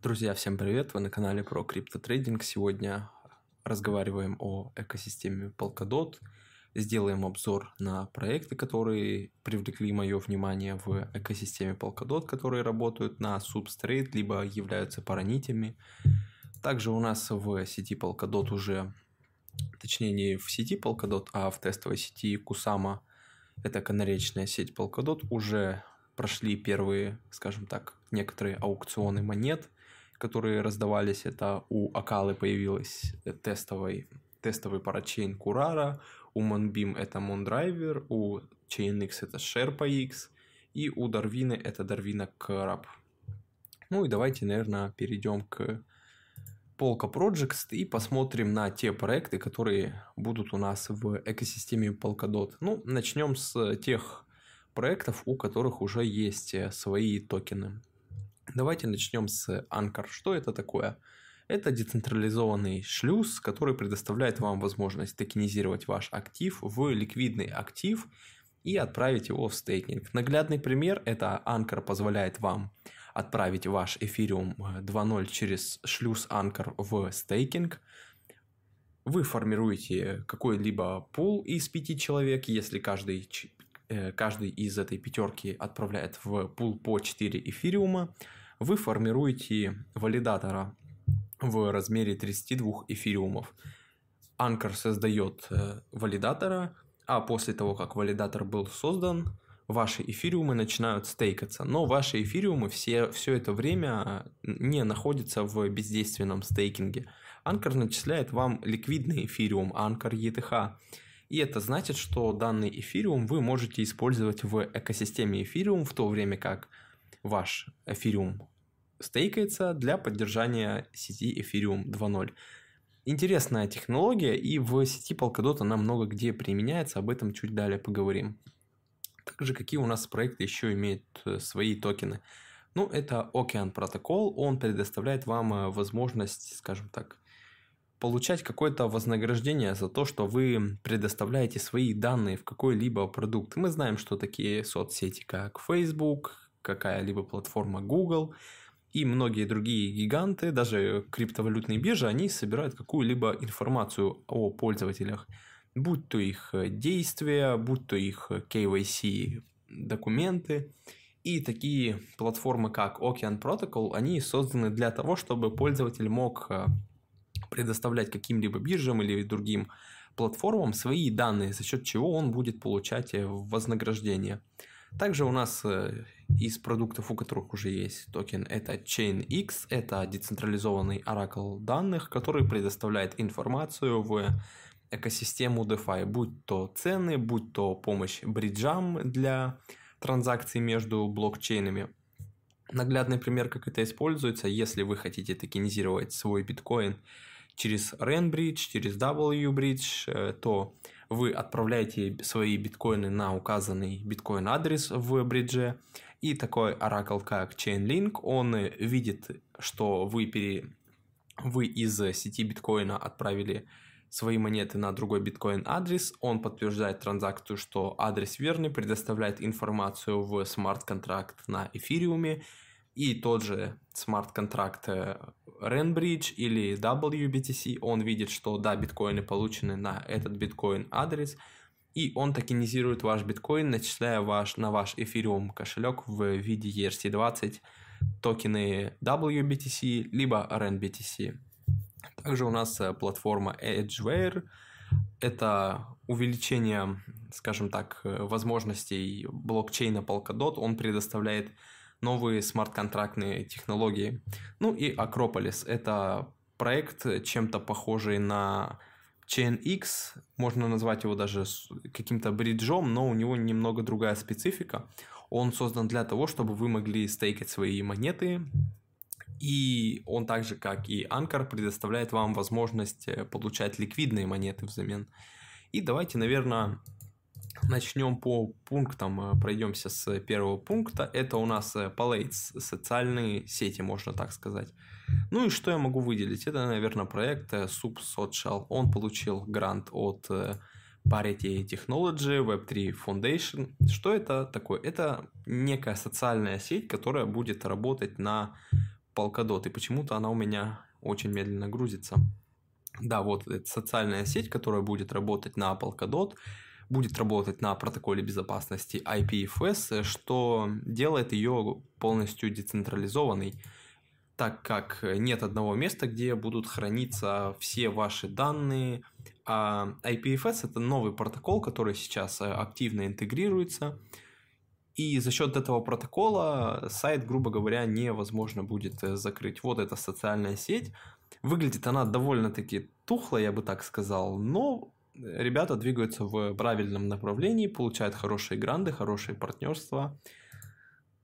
Друзья, всем привет! Вы на канале про криптотрейдинг. Сегодня разговариваем о экосистеме Polkadot. Сделаем обзор на проекты, которые привлекли мое внимание в экосистеме Polkadot, которые работают на Substrate, либо являются паранитями. Также у нас в сети Polkadot уже, точнее не в сети Polkadot, а в тестовой сети Kusama, это канаречная сеть Polkadot, уже прошли первые, скажем так, некоторые аукционы монет – которые раздавались, это у Акалы появилась тестовый, тестовый парачейн Курара, у Moonbeam это Moondriver, у Chainx это Sherpa X, и у Дарвина это Дарвина Краб. Ну и давайте, наверное, перейдем к Polka Projects и посмотрим на те проекты, которые будут у нас в экосистеме Polkadot. Ну, начнем с тех проектов, у которых уже есть свои токены. Давайте начнем с Anchor. Что это такое? Это децентрализованный шлюз, который предоставляет вам возможность токенизировать ваш актив в ликвидный актив и отправить его в стейкинг. Наглядный пример – это Anchor позволяет вам отправить ваш эфириум 2.0 через шлюз Anchor в стейкинг. Вы формируете какой-либо пул из пяти человек, если каждый, э, каждый из этой пятерки отправляет в пул по 4 эфириума вы формируете валидатора в размере 32 эфириумов. Анкор создает э, валидатора, а после того, как валидатор был создан, ваши эфириумы начинают стейкаться. Но ваши эфириумы все, все это время не находятся в бездейственном стейкинге. Анкор начисляет вам ликвидный эфириум, Анкор ETH. И это значит, что данный эфириум вы можете использовать в экосистеме эфириум, в то время как ваш эфириум стейкается для поддержания сети Ethereum 2.0. Интересная технология, и в сети Polkadot она много где применяется, об этом чуть далее поговорим. Также какие у нас проекты еще имеют э, свои токены. Ну, это Ocean Protocol, он предоставляет вам э, возможность, скажем так, получать какое-то вознаграждение за то, что вы предоставляете свои данные в какой-либо продукт. Мы знаем, что такие соцсети, как Facebook, какая-либо платформа Google и многие другие гиганты, даже криптовалютные биржи, они собирают какую-либо информацию о пользователях, будь то их действия, будь то их KYC документы. И такие платформы, как Ocean Protocol, они созданы для того, чтобы пользователь мог э, предоставлять каким-либо биржам или другим платформам свои данные, за счет чего он будет получать э, вознаграждение. Также у нас э, из продуктов, у которых уже есть токен, это ChainX, это децентрализованный оракл данных, который предоставляет информацию в экосистему DeFi, будь то цены, будь то помощь бриджам для транзакций между блокчейнами. Наглядный пример, как это используется, если вы хотите токенизировать свой биткоин через RenBridge, через WBridge, э, то вы отправляете свои биткоины на указанный биткоин адрес в бридже, и такой оракл, как Chainlink, он видит, что вы, пере... вы из сети биткоина отправили свои монеты на другой биткоин адрес, он подтверждает транзакцию, что адрес верный, предоставляет информацию в смарт-контракт на эфириуме, и тот же смарт-контракт э, Renbridge или WBTC, он видит, что да, биткоины получены на этот биткоин адрес, и он токенизирует ваш биткоин, начисляя ваш, на ваш эфириум кошелек в виде ERC20 токены WBTC либо RNBTC. Также у нас э, платформа Edgeware. Это увеличение, скажем так, э, возможностей блокчейна Polkadot. Он предоставляет новые смарт-контрактные технологии. Ну и Acropolis – это проект, чем-то похожий на ChainX, можно назвать его даже каким-то бриджом, но у него немного другая специфика. Он создан для того, чтобы вы могли стейкать свои монеты, и он также, как и Anchor, предоставляет вам возможность э, получать ликвидные монеты взамен. И давайте, наверное, Начнем по пунктам, э, пройдемся с первого пункта. Это у нас э, Palates, социальные сети, можно так сказать. Ну и что я могу выделить? Это, наверное, проект э, SubSocial. Он получил грант от Parity Technology, Web3 Foundation. Что это такое? Это некая социальная сеть, которая будет работать на Polkadot, и почему-то она у меня очень медленно грузится. Да, вот эта социальная сеть, которая будет работать на Polkadot, будет работать на протоколе безопасности IPFS, что делает ее полностью децентрализованной, так как нет одного места, где будут храниться все ваши данные. А IPFS это новый протокол, который сейчас активно интегрируется. И за счет этого протокола сайт, грубо говоря, невозможно будет закрыть. Вот эта социальная сеть. Выглядит она довольно-таки тухло, я бы так сказал, но ребята двигаются в правильном направлении, получают хорошие гранды, хорошие партнерства.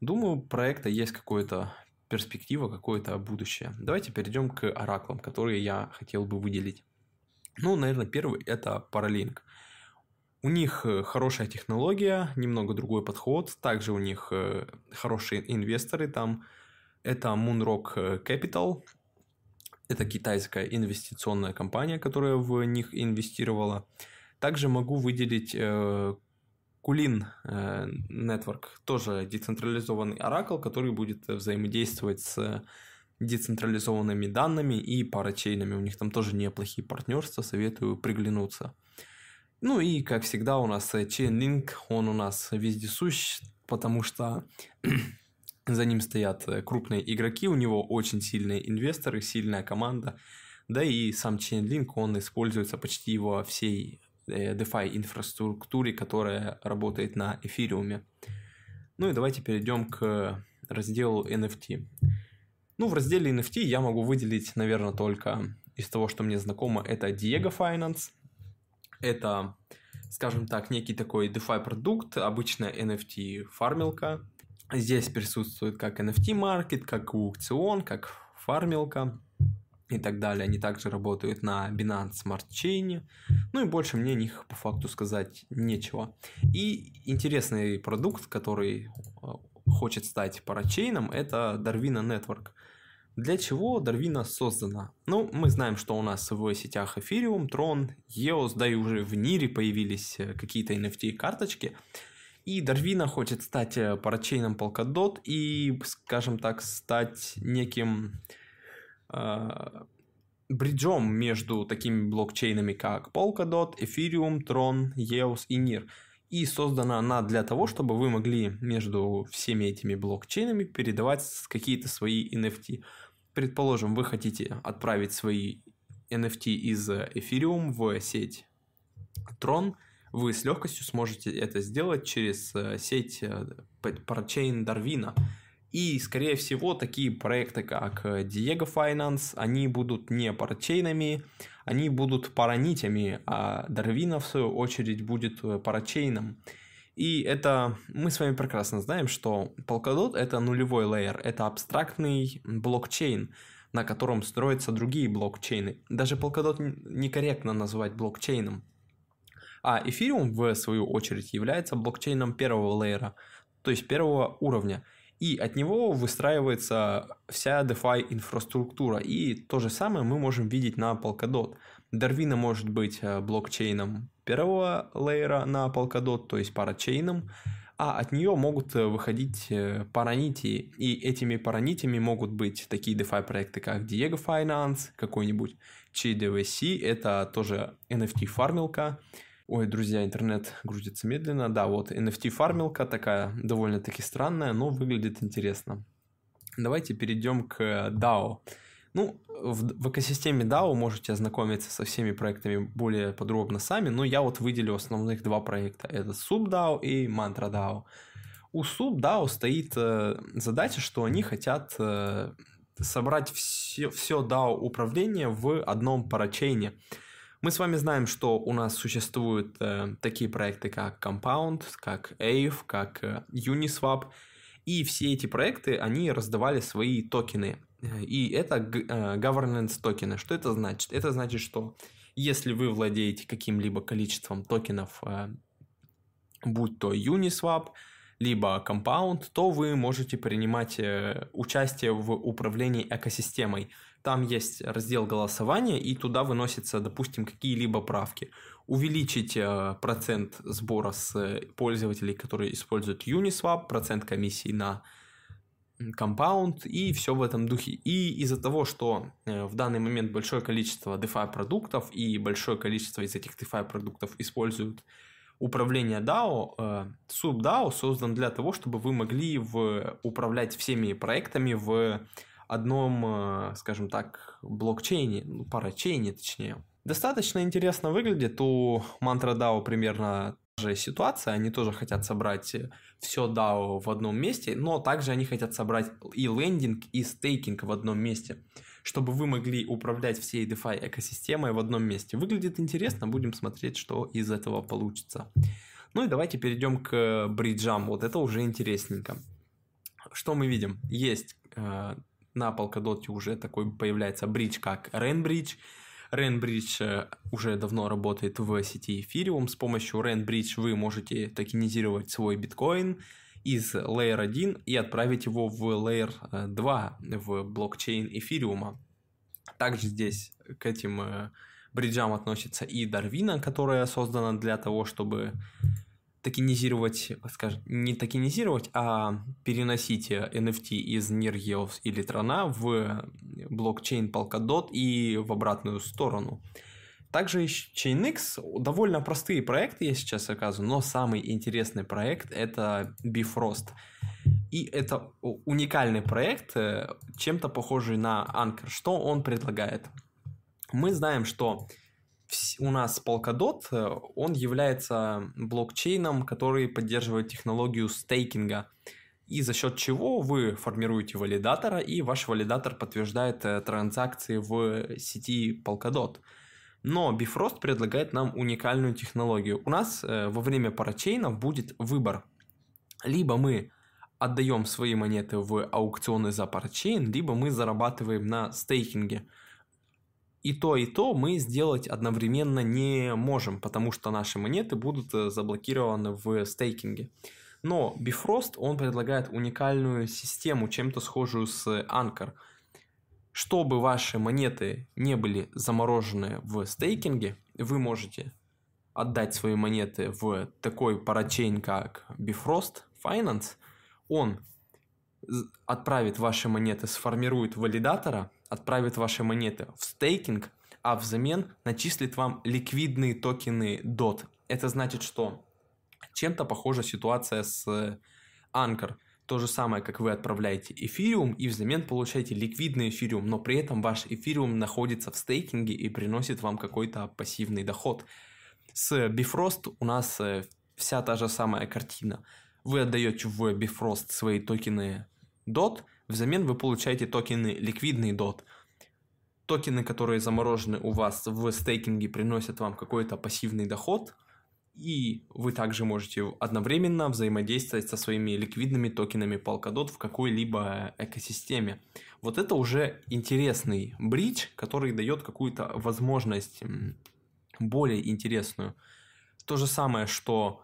Думаю, у проекта есть какое-то перспектива, какое-то будущее. Давайте перейдем к ораклам, которые я хотел бы выделить. Ну, наверное, первый это Paralink. У них э, хорошая технология, немного другой подход. Также у них э, хорошие инвесторы там. Это Moonrock э, Capital, это китайская инвестиционная компания, которая в них инвестировала. Также могу выделить э, Kulin э, Network, тоже децентрализованный оракл, который будет взаимодействовать с децентрализованными данными и парачейнами. У них там тоже неплохие партнерства, советую приглянуться. Ну и, как всегда, у нас Chainlink, он у нас вездесущ, потому что За ним стоят э, крупные игроки, у него очень сильные инвесторы, сильная команда. Да и сам Chainlink, он используется почти во всей э, DeFi инфраструктуре, которая работает на эфириуме. Ну и давайте перейдем к разделу NFT. Ну, в разделе NFT я могу выделить, наверное, только из того, что мне знакомо, это Diego Finance. Это, скажем так, некий такой DeFi продукт, обычная NFT фармилка, Здесь присутствует как NFT-маркет, как аукцион, как фармилка и так далее. Они также работают на Binance Smart Chain. Ну и больше мне о них по факту сказать нечего. И интересный продукт, который э, хочет стать парачейном, это Darwina Network. Для чего Darwina создана? Ну, мы знаем, что у нас в сетях Ethereum, Tron, EOS, да и уже в Нире появились э, какие-то NFT-карточки – и Дарвина хочет стать э, парачейном Polkadot и, скажем так, стать неким э, бриджом между такими блокчейнами, как Polkadot, Ethereum, Tron, EOS и NIR. И создана она для того, чтобы вы могли между всеми этими блокчейнами передавать какие-то свои NFT. Предположим, вы хотите отправить свои NFT из Ethereum в сеть Tron – вы с легкостью сможете это сделать через э, сеть э, парачейн Дарвина. И, скорее всего, такие проекты, как э, Diego Finance, они будут не парачейнами, они будут паранитями, а Дарвина, в свою очередь, будет парачейном. И это мы с вами прекрасно знаем, что Polkadot это нулевой лейер, это абстрактный блокчейн, на котором строятся другие блокчейны. Даже Polkadot некорректно назвать блокчейном. А Ethereum, в свою очередь, является блокчейном первого лейера, то есть первого уровня. И от него выстраивается вся DeFi инфраструктура. И то же самое мы можем видеть на Polkadot. Darwina может быть э, блокчейном первого лейера на Polkadot, то есть парачейном, а от нее могут э, выходить э, паранитии. И этими паранитиями могут быть такие DeFi проекты, как Diego Finance, какой-нибудь CDVC, это тоже NFT-фармилка, Ой, друзья, интернет грузится медленно. Да, вот NFT-фармилка такая довольно-таки странная, но выглядит интересно. Давайте перейдем к DAO. Ну, в, в экосистеме DAO можете ознакомиться со всеми проектами более подробно сами, но я вот выделю основных два проекта. Это SubDAO и MantraDAO. У SubDAO стоит э, задача, что они хотят э, собрать все, все DAO управление в одном парачейне. Мы с вами знаем, что у нас существуют э, такие проекты, как Compound, как AVE, как э, Uniswap, и все эти проекты, они раздавали свои токены. И это э, governance токены. Что это значит? Это значит, что если вы владеете каким-либо количеством токенов, э, будь то Uniswap, либо Compound, то вы можете принимать э, участие в управлении экосистемой. Там есть раздел голосования, и туда выносятся, допустим, какие-либо правки. Увеличить э, процент сбора с пользователей, которые используют Uniswap, процент комиссии на Compound и все в этом духе. И из-за того, что э, в данный момент большое количество DeFi продуктов и большое количество из этих DeFi продуктов используют управление DAO, э, SubDAO создан для того, чтобы вы могли в, управлять всеми проектами в одном, э, скажем так, блокчейне, ну, парачейне точнее. Достаточно интересно выглядит. У Mantra DAO примерно же ситуация, они тоже хотят собрать все DAO в одном месте, но также они хотят собрать и лендинг, и стейкинг в одном месте, чтобы вы могли управлять всей DeFi экосистемой в одном месте. Выглядит интересно, будем смотреть, что из этого получится. Ну и давайте перейдем к бриджам, вот это уже интересненько. Что мы видим? Есть э, на Polkadot уже такой появляется бридж, как Rainbridge, Rainbridge э, уже давно работает в сети Ethereum. С помощью Rainbridge вы можете токенизировать свой биткоин из Layer 1 и отправить его в Layer 2 э, в блокчейн Ethereum. Также здесь к этим э, бриджам относится и Darwin, которая создана для того, чтобы токенизировать, скажем, не токенизировать, а переносить NFT из Nirgeos или Трона в блокчейн Polkadot и в обратную сторону. Также Chainx довольно простые проекты я сейчас оказываю, но самый интересный проект это Bifrost. И это уникальный проект, э, чем-то похожий на Anchor. Что он предлагает? Мы знаем, что у нас Polkadot, э, он является блокчейном, который поддерживает технологию стейкинга, и за счет чего вы формируете валидатора, и ваш валидатор подтверждает э, транзакции в сети Polkadot. Но Bifrost предлагает нам уникальную технологию. У нас э, во время парачейнов будет выбор. Либо мы отдаем свои монеты в аукционы за парачейн, либо мы зарабатываем на стейкинге – и то, и то мы сделать одновременно не можем, потому что наши монеты будут э, заблокированы в стейкинге. Но Bifrost, он предлагает уникальную систему, чем-то схожую с Anchor. Чтобы ваши монеты не были заморожены в стейкинге, вы можете отдать свои монеты в такой парачейн, как Bifrost Finance. Он отправит ваши монеты, сформирует валидатора, отправит ваши монеты в стейкинг, а взамен начислит вам ликвидные токены DOT. Это значит, что чем-то похожа ситуация с Anchor. То же самое, как вы отправляете эфириум и взамен получаете ликвидный эфириум, но при этом ваш эфириум находится в стейкинге и приносит вам какой-то пассивный доход. С Bifrost у нас э, вся та же самая картина. Вы отдаете в Bifrost свои токены DOT, взамен вы получаете токены ликвидный DOT. Токены, которые заморожены у вас в стейкинге, приносят вам какой-то пассивный доход, и вы также можете одновременно взаимодействовать со своими ликвидными токенами Polkadot в какой-либо экосистеме. Вот это уже интересный бридж, который дает какую-то возможность более интересную. То же самое, что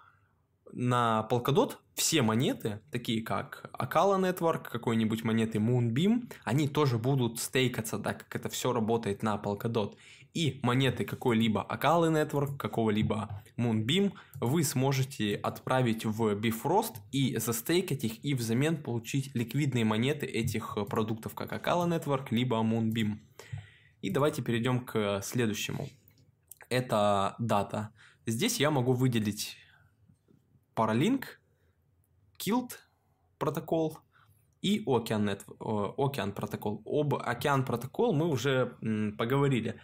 на Polkadot все монеты, такие как Akala Network, какой-нибудь монеты Moonbeam, они тоже будут стейкаться, так как это все работает на Polkadot. И монеты какой-либо Akala Network, какого-либо Moonbeam вы сможете отправить в Bifrost и застейкать их, и взамен получить ликвидные монеты этих продуктов, как Akala Network, либо Moonbeam. И давайте перейдем к следующему. Это дата. Здесь я могу выделить Paralink, Kilt протокол и Ocean, Net, Ocean протокол. Об Океан протокол мы уже поговорили.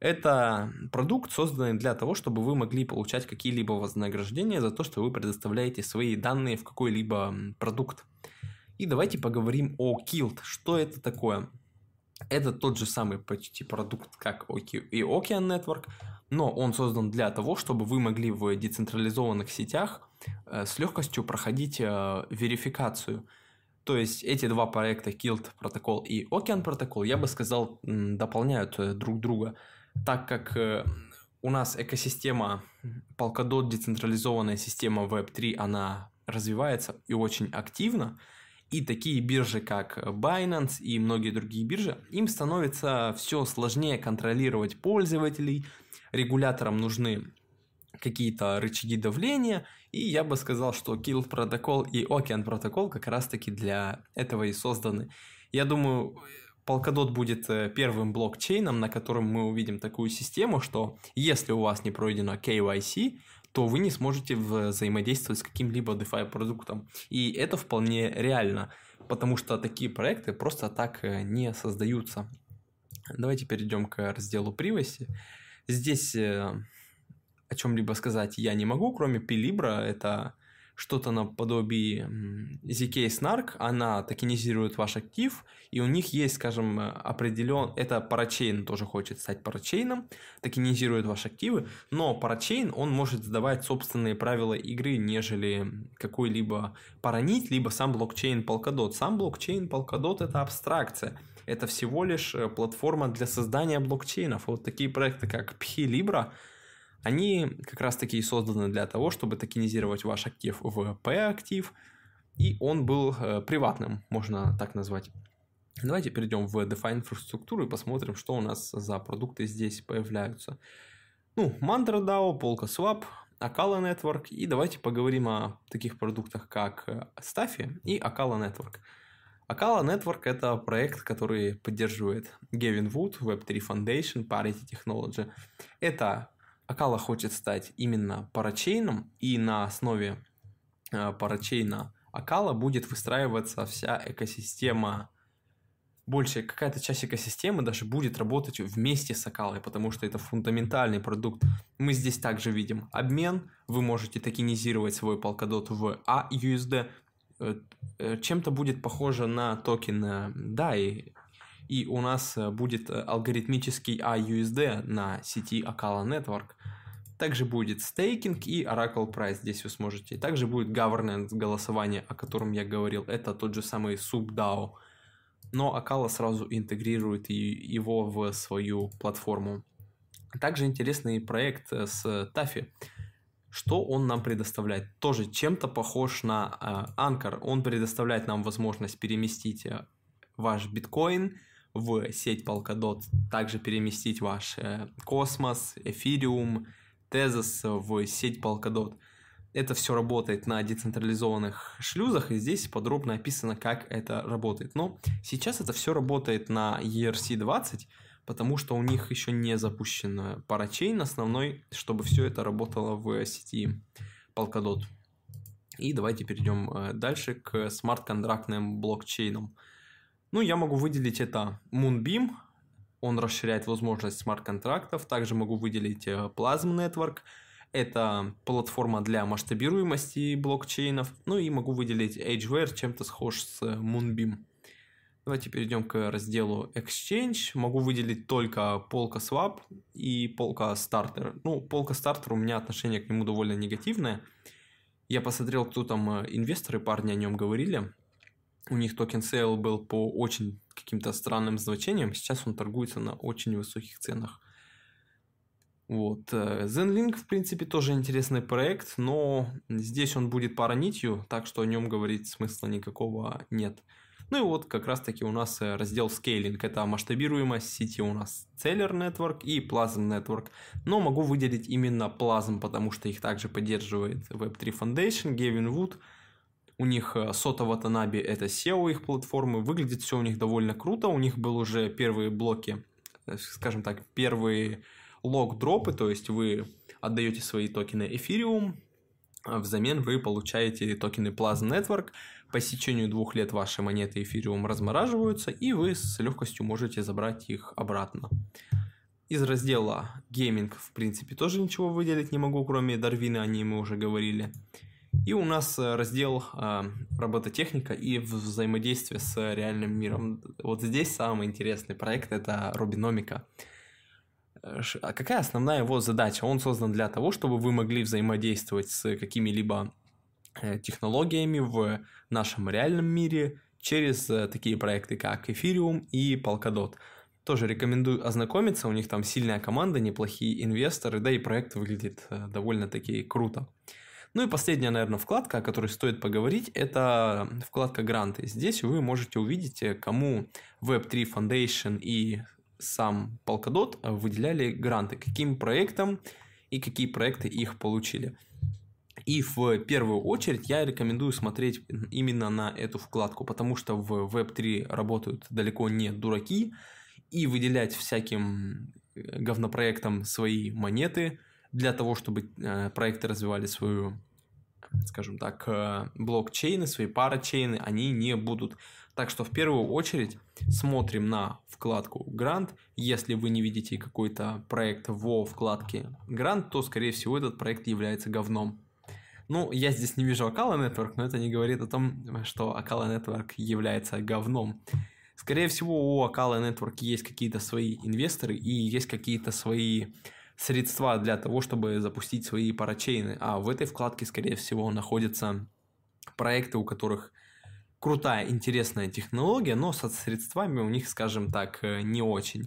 Это продукт, созданный для того, чтобы вы могли получать какие-либо вознаграждения за то, что вы предоставляете свои данные в какой-либо продукт. И давайте поговорим о Kilt. Что это такое? Это тот же самый почти продукт, как и Ocean Network, но он создан для того, чтобы вы могли в децентрализованных сетях Э, с легкостью проходить э, верификацию. То есть эти два проекта Kilt протокол и Ocean протокол, я бы сказал, дополняют э, друг друга, так как у нас экосистема Polkadot, децентрализованная система Web3, она развивается и очень активно, и такие биржи, как Binance и многие другие биржи, им становится все сложнее контролировать пользователей, регуляторам нужны какие-то рычаги давления, и я бы сказал, что Kill протокол и Ocean протокол как раз-таки для этого и созданы. Я думаю, Polkadot будет э, первым блокчейном, на котором мы увидим такую систему, что если у вас не пройдено KYC, то вы не сможете взаимодействовать с каким-либо DeFi продуктом. И это вполне реально, потому что такие проекты просто так э, не создаются. Давайте перейдем к разделу Privacy. Здесь э, о чем-либо сказать я не могу, кроме Pilibra. Это что-то наподобие ZK Snark, она токенизирует ваш актив, и у них есть, скажем, определен... Это парачейн тоже хочет стать парачейном, токенизирует ваши активы, но парачейн, он может задавать собственные правила игры, нежели какой-либо паранить, либо сам блокчейн Polkadot. Сам блокчейн Polkadot это абстракция, это всего лишь э, платформа для создания блокчейнов. Вот такие проекты, как Phi Libra, они как раз таки и созданы для того, чтобы токенизировать ваш актив в P-актив, и он был э, приватным, можно так назвать. Давайте перейдем в DeFi инфраструктуру и посмотрим, что у нас за продукты здесь появляются. Ну, MantraDAO, PolkaSwap, Akala Network, и давайте поговорим о таких продуктах, как Stafi и Akala Network. Akala Network – это проект, который поддерживает Gavin Wood, Web3 Foundation, Parity Technology. Это Акала хочет стать именно парачейном, и на основе э, парачейна Акала будет выстраиваться вся экосистема, большая какая-то часть экосистемы даже будет работать вместе с Акалой, потому что это фундаментальный продукт. Мы здесь также видим обмен, вы можете токенизировать свой Polkadot в AUSD, э, э, чем-то будет похоже на токен DAI, и у нас будет алгоритмический AUSD на сети Akala Network. Также будет стейкинг и Oracle Price здесь вы сможете. Также будет governance голосование, о котором я говорил. Это тот же самый SubDAO. Но Акала сразу интегрирует его в свою платформу. Также интересный проект с Tafi. Что он нам предоставляет? Тоже чем-то похож на э, Anchor. Он предоставляет нам возможность переместить э, ваш биткоин в сеть Polkadot, также переместить ваш э, Космос, Эфириум, Tezos в сеть Polkadot. Это все работает на децентрализованных шлюзах, и здесь подробно описано, как это работает. Но сейчас это все работает на ERC-20, потому что у них еще не запущен парачейн основной, чтобы все это работало в сети Polkadot. И давайте перейдем э, дальше к смарт-контрактным блокчейнам. Ну, я могу выделить это Moonbeam, он расширяет возможность смарт-контрактов. Также могу выделить э, Plasm Network. Это платформа для масштабируемости блокчейнов. Ну и могу выделить EdgeWare, чем-то схож с Moonbeam. Давайте перейдем к разделу Exchange. Могу выделить только Polkaswap и Polkastarter. Ну, Polkastarter у меня отношение к нему довольно негативное. Я посмотрел, кто там э, инвесторы, парни о нем говорили. У них token sale был по очень каким-то странным значением. Сейчас он торгуется на очень высоких ценах. Вот. Э, ZenLink, в принципе, тоже интересный проект, но здесь он будет паранитью, так что о нем говорить смысла никакого нет. Ну и вот как раз таки у нас э, раздел Scaling. Это масштабируемость сети у нас Celler Network и Plasm Network. Но могу выделить именно Plasm, потому что их также поддерживает Web3 Foundation, Gavin Wood – у них э, Сота Ватанаби это SEO их платформы, выглядит все у них довольно круто, у них был уже первые блоки, э, скажем так, первые лог-дропы, то есть вы отдаете свои токены Ethereum, а взамен вы получаете токены Plasma Network, по истечению двух лет ваши монеты Ethereum размораживаются, и вы с легкостью можете забрать их обратно. Из раздела Gaming, в принципе, тоже ничего выделить не могу, кроме Дарвина, о ней мы уже говорили. И у нас э, раздел э, робототехника и взаимодействие с реальным миром. Вот здесь самый интересный проект это Робиномика. А какая основная его задача? Он создан для того, чтобы вы могли взаимодействовать с какими-либо э, технологиями в нашем реальном мире через такие проекты, как Ethereum и Polkadot. Тоже рекомендую ознакомиться, у них там сильная команда, неплохие инвесторы, да и проект выглядит довольно-таки круто. Ну и последняя, наверное, вкладка, о которой стоит поговорить, это вкладка «Гранты». Здесь вы можете увидеть, кому Web3 Foundation и сам Polkadot выделяли гранты, каким проектам и какие проекты их получили. И в первую очередь я рекомендую смотреть именно на эту вкладку, потому что в Web3 работают далеко не дураки, и выделять всяким э, говнопроектам свои монеты для того, чтобы э, проекты развивали свою, скажем так, э, блокчейны, свои парачейны, они не будут. Так что в первую очередь смотрим на вкладку Грант. Если вы не видите какой-то проект во вкладке Грант, то, скорее всего, этот проект является говном. Ну, я здесь не вижу Акала Network, но это не говорит о том, что Акала Network является говном. Скорее всего, у Акала Network есть какие-то свои инвесторы и есть какие-то свои средства для того, чтобы запустить свои парачейны. А в этой вкладке, скорее всего, находятся проекты, у которых крутая, интересная технология, но со средствами у них, скажем так, не очень.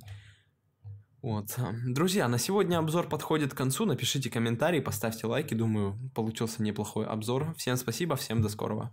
Вот. Друзья, на сегодня обзор подходит к концу. Напишите комментарии, поставьте лайки. Думаю, получился неплохой обзор. Всем спасибо, всем до скорого.